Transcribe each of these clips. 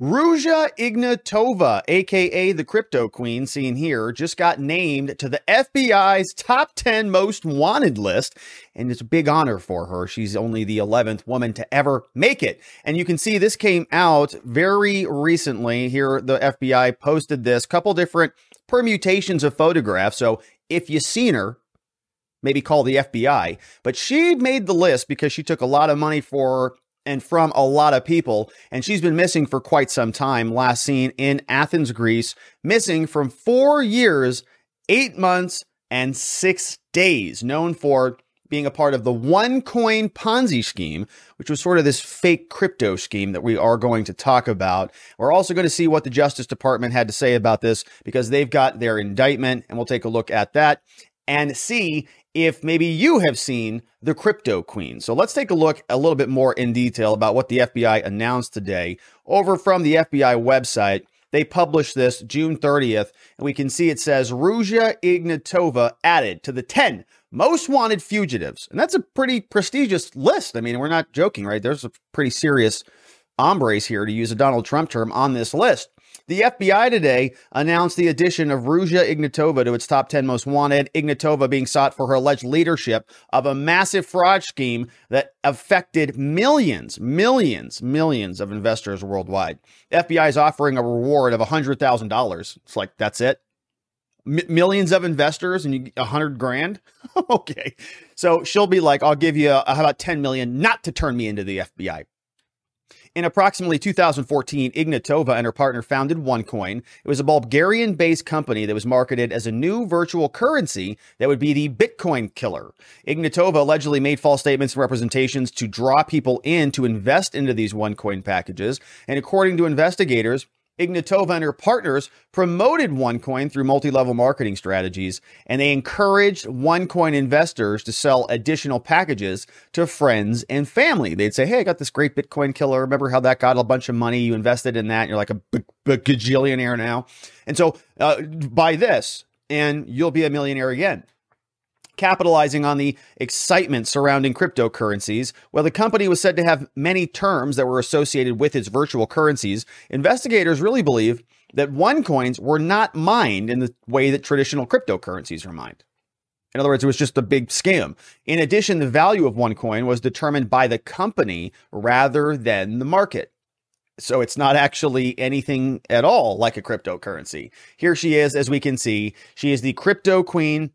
Ruja Ignatova, aka the Crypto Queen, seen here, just got named to the FBI's top 10 most wanted list. And it's a big honor for her. She's only the 11th woman to ever make it. And you can see this came out very recently. Here, the FBI posted this couple different permutations of photographs. So if you've seen her, maybe call the FBI. But she made the list because she took a lot of money for and from a lot of people. And she's been missing for quite some time. Last seen in Athens, Greece, missing from four years, eight months, and six days. Known for being a part of the OneCoin Ponzi scheme, which was sort of this fake crypto scheme that we are going to talk about. We're also going to see what the Justice Department had to say about this because they've got their indictment, and we'll take a look at that and see if maybe you have seen the crypto queen. So let's take a look a little bit more in detail about what the FBI announced today over from the FBI website. They published this June 30th, and we can see it says Ruja Ignatova added to the 10 most wanted fugitives. And that's a pretty prestigious list. I mean, we're not joking, right? There's a pretty serious hombres here, to use a Donald Trump term, on this list. The FBI today announced the addition of Ruja Ignatova to its top 10 most wanted, Ignatova being sought for her alleged leadership of a massive fraud scheme that affected millions, millions, millions of investors worldwide. FBI is offering a reward of $100,000. It's like, that's it? M- millions of investors and you a hundred grand. okay. So she'll be like, I'll give you, a, how about 10 million not to turn me into the FBI. In approximately 2014, Ignatova and her partner founded OneCoin. It was a Bulgarian based company that was marketed as a new virtual currency that would be the Bitcoin killer. Ignatova allegedly made false statements and representations to draw people in to invest into these OneCoin packages. And according to investigators, Ignatova and her partners promoted OneCoin through multi level marketing strategies, and they encouraged OneCoin investors to sell additional packages to friends and family. They'd say, Hey, I got this great Bitcoin killer. Remember how that got a bunch of money? You invested in that. You're like a b- b- gajillionaire now. And so uh, buy this, and you'll be a millionaire again capitalizing on the excitement surrounding cryptocurrencies. While the company was said to have many terms that were associated with its virtual currencies, investigators really believe that OneCoins were not mined in the way that traditional cryptocurrencies are mined. In other words, it was just a big scam. In addition, the value of OneCoin was determined by the company rather than the market. So it's not actually anything at all like a cryptocurrency. Here she is, as we can see. She is the crypto queen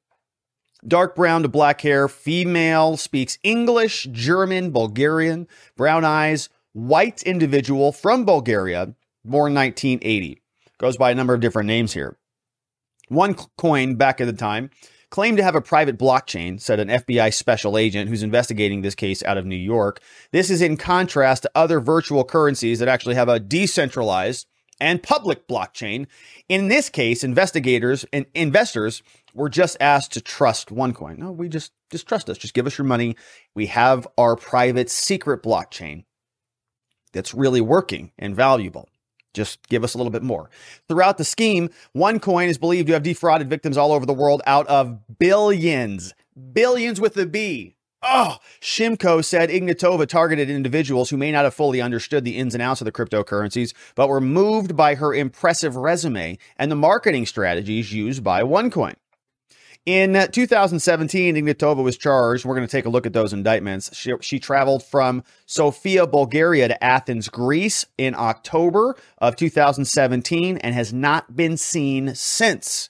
dark brown to black hair, female, speaks English, German, Bulgarian, brown eyes, white individual from Bulgaria, born 1980. Goes by a number of different names here. One coin back at the time claimed to have a private blockchain, said an FBI special agent who's investigating this case out of New York. This is in contrast to other virtual currencies that actually have a decentralized and public blockchain. In this case, investigators and investors were just asked to trust OneCoin. No, we just just trust us. Just give us your money. We have our private secret blockchain that's really working and valuable. Just give us a little bit more. Throughout the scheme, OneCoin is believed to have defrauded victims all over the world out of billions, billions with a B Oh, Shimko said Ignatova targeted individuals who may not have fully understood the ins and outs of the cryptocurrencies, but were moved by her impressive resume and the marketing strategies used by OneCoin. In 2017, Ignatova was charged. We're going to take a look at those indictments. She, she, traveled from Sofia, Bulgaria to Athens, Greece in October of 2017 and has not been seen since.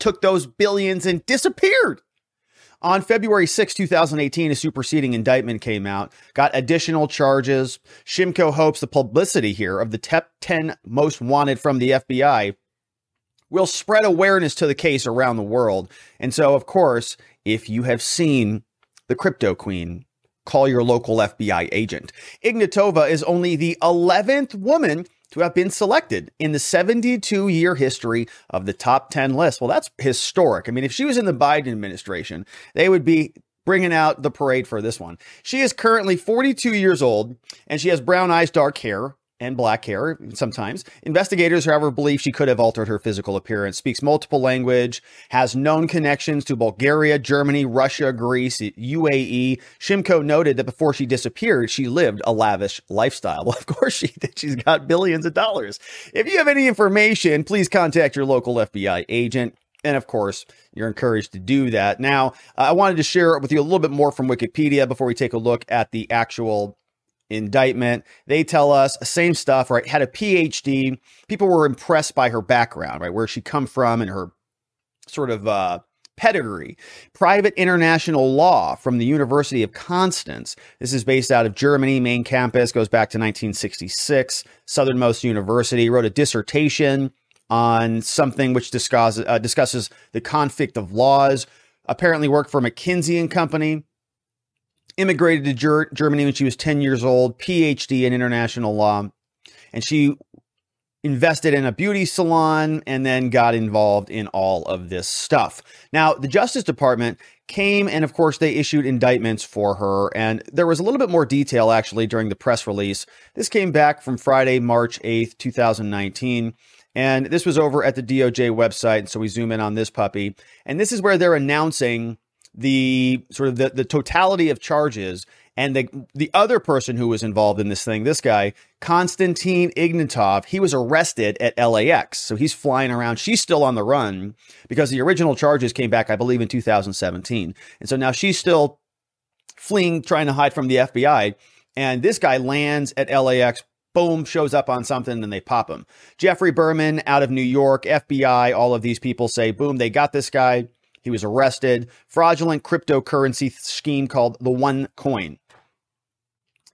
Took those billions and disappeared. On February 6, 2018, a superseding indictment came out, got additional charges. Shimko hopes the publicity here of the top 10 most wanted from the FBI will spread awareness to the case around the world. And so, of course, if you have seen the Crypto Queen, call your local FBI agent. Ignatova is only the 11th woman to have been selected in the 72 year history of the top 10 list. Well, that's historic. I mean, if she was in the Biden administration, they would be bringing out the parade for this one. She is currently 42 years old and she has brown eyes, dark hair, and black hair sometimes. Investigators, however, believe she could have altered her physical appearance, speaks multiple language, has known connections to Bulgaria, Germany, Russia, Greece, UAE. Shimko noted that before she disappeared, she lived a lavish lifestyle. Well, of course she did. She's got billions of dollars. If you have any information, please contact your local FBI agent. And of course, you're encouraged to do that. Now, I wanted to share with you a little bit more from Wikipedia before we take a look at the actual indictment. They tell us same stuff, right? Had a PhD. People were impressed by her background, right? Where she come from and her sort of uh, pedigree. Private international law from the University of Konstanz. This is based out of Germany. Main campus goes back to 1966. Southernmost University wrote a dissertation on something which discusses, uh, discusses the conflict of laws. Apparently worked for McKinsey and Company immigrated to Ger- Germany when she was 10 years old, PhD in international law, and she invested in a beauty salon and then got involved in all of this stuff. Now, the Justice Department came and, of course, they issued indictments for her. And there was a little bit more detail actually during the press release. This came back from Friday, March 8th, 2019. And this was over at the DOJ website. So we zoom in on this puppy. And this is where they're announcing the sort of the, the totality of charges and the the other person who was involved in this thing, this guy, Konstantin Ignatov, he was arrested at LAX. So he's flying around. She's still on the run because the original charges came back, I believe, in 2017. And so now she's still fleeing, trying to hide from the FBI. And this guy lands at LAX, boom, shows up on something and they pop him. Geoffrey Berman out of New York, FBI, all of these people say, boom, they got this guy. He was arrested. Fraudulent cryptocurrency scheme called the One Coin.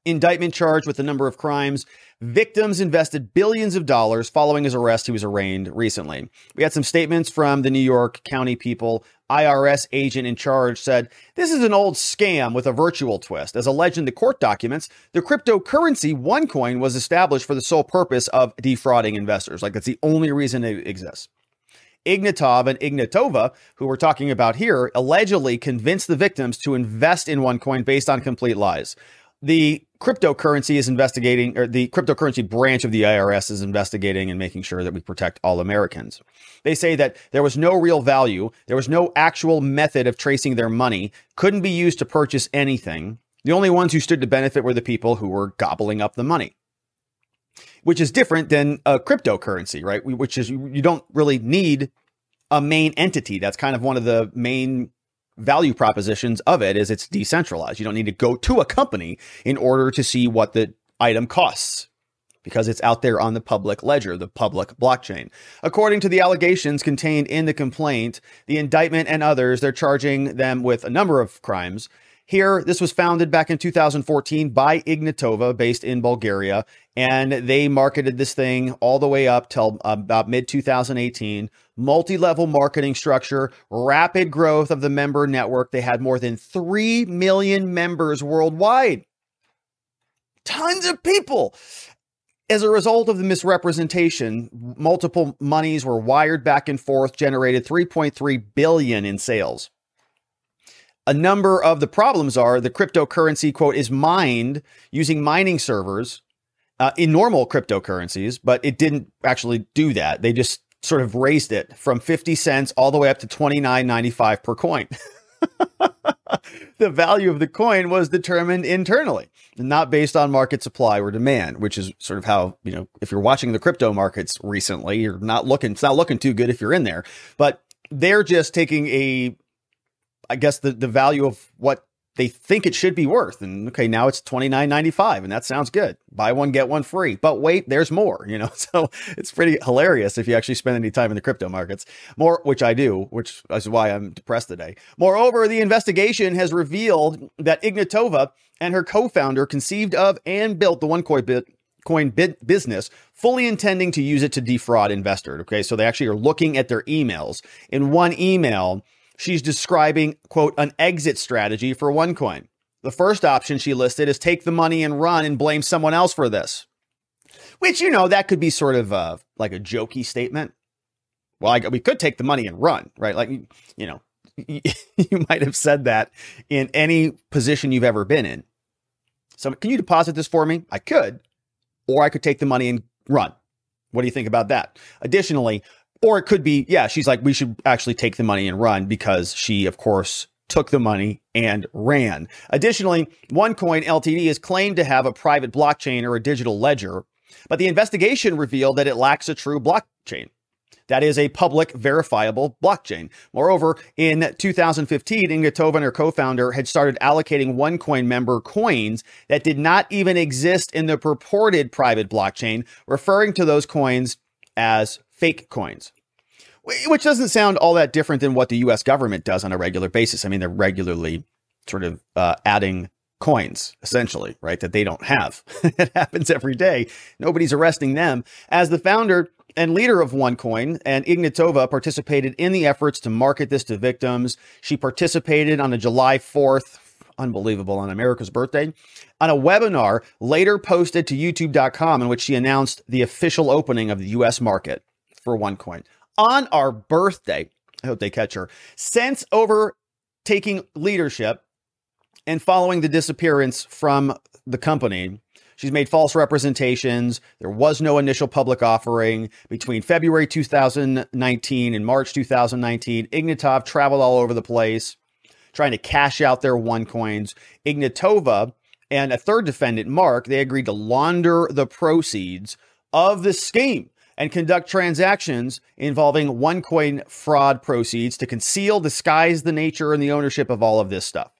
Indictment charged with a number of crimes. Victims invested billions of dollars following his arrest. He was arraigned recently. We had some statements from the New York County people. IRS agent in charge said, This is an old scam with a virtual twist. As alleged in the court documents, the cryptocurrency OneCoin was established for the sole purpose of defrauding investors. Like, that's the only reason it exists. Ignatov and Ignatova, who we're talking about here, allegedly convinced the victims to invest in OneCoin based on complete lies. The cryptocurrency is investigating, or the cryptocurrency branch of the IRS is investigating and making sure that we protect all Americans. They say that there was no real value, there was no actual method of tracing their money, couldn't be used to purchase anything. The only ones who stood to benefit were the people who were gobbling up the money which is different than a cryptocurrency, right? Which is you don't really need a main entity. That's kind of one of the main value propositions of it is it's decentralized. You don't need to go to a company in order to see what the item costs because it's out there on the public ledger, the public blockchain. According to the allegations contained in the complaint, the indictment and others, they're charging them with a number of crimes. Here, this was founded back in 2014 by Ignatova, based in Bulgaria, and they marketed this thing all the way up till uh, about mid 2018. Multi level marketing structure, rapid growth of the member network. They had more than 3 million members worldwide. Tons of people. As a result of the misrepresentation, multiple monies were wired back and forth, generated 3.3 billion in sales a number of the problems are the cryptocurrency quote is mined using mining servers uh, in normal cryptocurrencies, but it didn't actually do that. They just sort of raised it from 50 cents all the way up to 29.95 per coin. the value of the coin was determined internally, not based on market supply or demand, which is sort of how, you know, if you're watching the crypto markets recently, you're not looking, it's not looking too good if you're in there, but they're just taking a I guess the the value of what they think it should be worth. And okay, now it's twenty nine ninety five, and that sounds good. Buy one get one free. But wait, there's more. You know, so it's pretty hilarious if you actually spend any time in the crypto markets. More, which I do, which is why I'm depressed today. Moreover, the investigation has revealed that Ignatova and her co-founder conceived of and built the OneCoin bit coin business, fully intending to use it to defraud investors. Okay, so they actually are looking at their emails. In one email, she's describing, quote, an exit strategy for OneCoin. The first option she listed is take the money and run and blame someone else for this. Which, you know, that could be sort of uh, like a jokey statement. Well, I, we could take the money and run, right? Like, you know, you might have said that in any position you've ever been in. So, can you deposit this for me? I could. or I could take the money and run. What do you think about that? Additionally, or it could be, yeah, she's like, we should actually take the money and run because she, of course, took the money and ran. Additionally, OneCoin Ltd is claimed to have a private blockchain or a digital ledger, but the investigation revealed that it lacks a true blockchain. That is a public verifiable blockchain. Moreover, in 2015, Ignatova and her co-founder had started allocating OneCoin member coins that did not even exist in the purported private blockchain, referring to those coins as fake coins. Which doesn't sound all that different than what the US government does on a regular basis. I mean, they're regularly sort of uh, adding coins, essentially, right? That they don't have. it happens every day. Nobody's arresting them. As the founder and leader of OneCoin, and Ignatova participated in the efforts to market this to victims. She participated on a July 4th, unbelievable, on America's birthday, on a webinar later posted to youtube.com in which she announced the official opening of the US market for OneCoin. On our birthday, I hope they catch her, since overtaking leadership and following the disappearance from the company, She's made false representations. There was no initial public offering. Between February 2019 and March 2019, Ignatov traveled all over the place trying to cash out their one coins. Ignatova and a third defendant, Mark, they agreed to launder the proceeds of the scheme and conduct transactions involving OneCoin fraud proceeds to conceal, disguise the nature and the ownership of all of this stuff.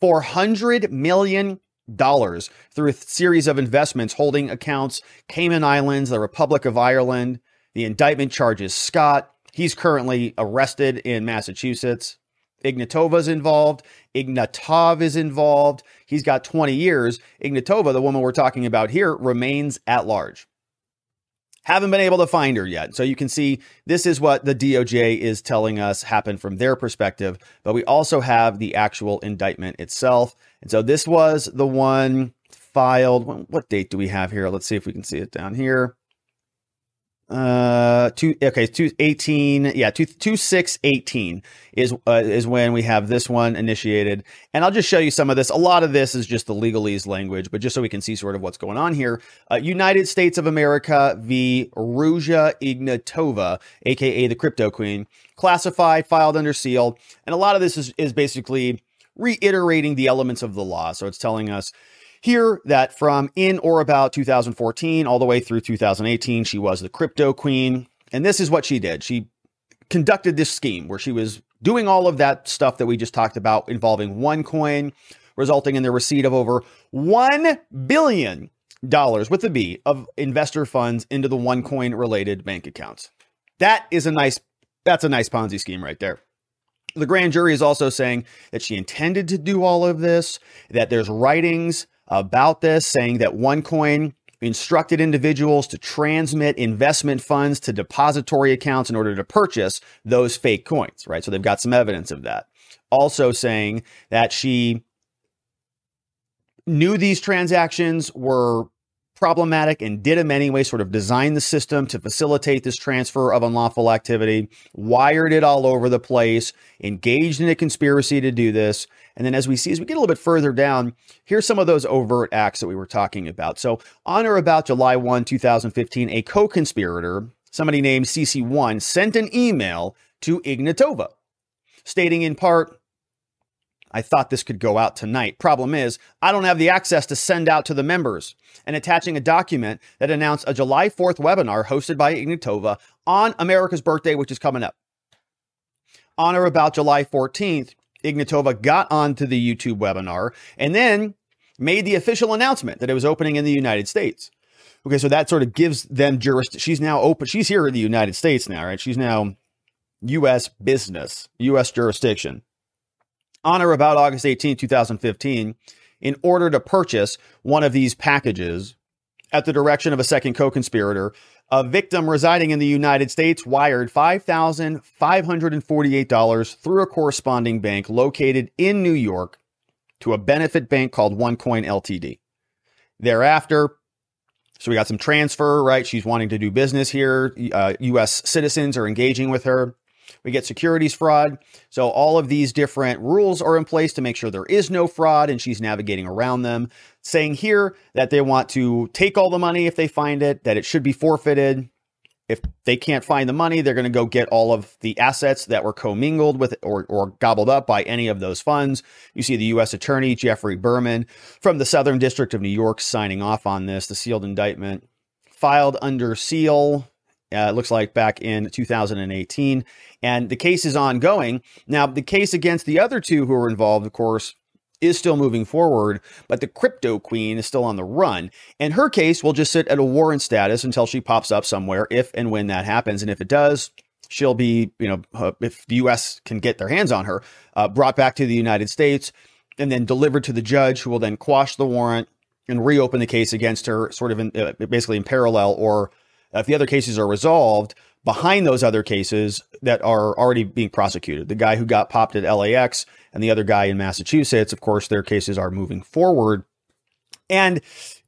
400 million dollars through a series of investments holding accounts Cayman Islands, the Republic of Ireland. The indictment charges Scott. He's currently arrested in Massachusetts. Ignatova's involved. Ignatov is involved. He's got 20 years. Ignatova, the woman we're talking about here, remains at large. Haven't been able to find her yet. So you can see this is what the DOJ is telling us happened from their perspective. But we also have the actual indictment itself. And so this was the one filed. What date do we have here? Let's see if we can see it down here uh two okay two eighteen yeah two two six eighteen is uh, is when we have this one initiated. And i'll just show you some of this. A lot of this is just the legalese language but just so we can see sort of what's going on here uh, united states of america v. Ruja ignatova aka the crypto queen classified filed under seal. And a lot of this is is basically reiterating the elements of the law. So it's telling us here that from in or about 2014 all the way through 2018, she was the crypto queen. And this is what she did. She conducted this scheme where she was doing all of that stuff that we just talked about involving OneCoin, resulting in the receipt of over $1 billion with a B of investor funds into the OneCoin related bank accounts. That is a nice, that's a nice Ponzi scheme right there. The grand jury is also saying that she intended to do all of this, that there's writings about this, saying that OneCoin instructed individuals to transmit investment funds to depository accounts in order to purchase those fake coins, right? So they've got some evidence of that. Also saying that she knew these transactions were problematic and did them anyway, sort of designed the system to facilitate this transfer of unlawful activity, wired it all over the place, engaged in a conspiracy to do this. And then as we see, as we get a little bit further down, here's some of those overt acts that we were talking about. So on or about July 1, 2015, a co-conspirator, somebody named CC1, sent an email to Ignatova stating in part, I thought this could go out tonight. Problem is, I don't have the access to send out to the members. And attaching a document that announced a July 4th webinar hosted by Ignatova on America's birthday, which is coming up. On or about July 14th, Ignatova got onto the YouTube webinar and then made the official announcement that it was opening in the United States. Okay, so that sort of gives them jurisdiction. She's now open. She's here in the United States now, right? She's now U.S. business, U.S. jurisdiction on or about August 18, 2015, in order to purchase one of these packages at the direction of a second co conspirator. A victim residing in the United States wired $5,548 through a corresponding bank located in New York to a benefit bank called OneCoin Ltd. Thereafter, so we got some transfer, right? She's wanting to do business here. Uh, U.S. citizens are engaging with her. We get securities fraud. So all of these different rules are in place to make sure there is no fraud and she's navigating around them. Saying here that they want to take all the money if they find it, that it should be forfeited. If they can't find the money, they're going to go get all of the assets that were commingled with or, or gobbled up by any of those funds. You see the U.S. Attorney Geoffrey Berman from the Southern District of New York signing off on this, the sealed indictment filed under seal uh, it looks like back in 2018. And the case is ongoing. Now, the case against the other two who were involved, of course, is still moving forward, but the crypto queen is still on the run. And her case will just sit at a warrant status until she pops up somewhere, if and when that happens. And if it does, she'll be, you know, uh, if the U.S. can get their hands on her, uh, brought back to the United States and then delivered to the judge, who will then quash the warrant and reopen the case against her, sort of in, uh, basically in parallel or if the other cases are resolved behind those other cases that are already being prosecuted, the guy who got popped at LAX and the other guy in Massachusetts, of course, their cases are moving forward. And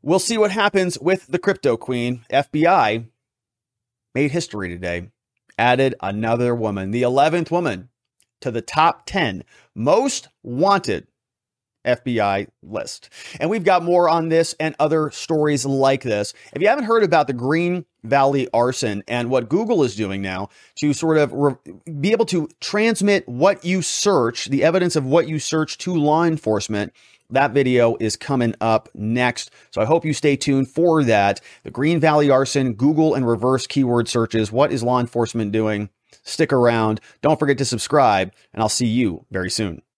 we'll see what happens with the crypto queen. FBI made history today, added another woman, the 11th woman to the top 10 most wanted FBI list. And we've got more on this and other stories like this. If you haven't heard about the Green Valley arson and what Google is doing now to sort of re- be able to transmit what you search, the evidence of what you search to law enforcement, that video is coming up next. So I hope you stay tuned for that. The Green Valley arson, Google and reverse keyword searches. What is law enforcement doing? Stick around. Don't forget to subscribe, and I'll see you very soon.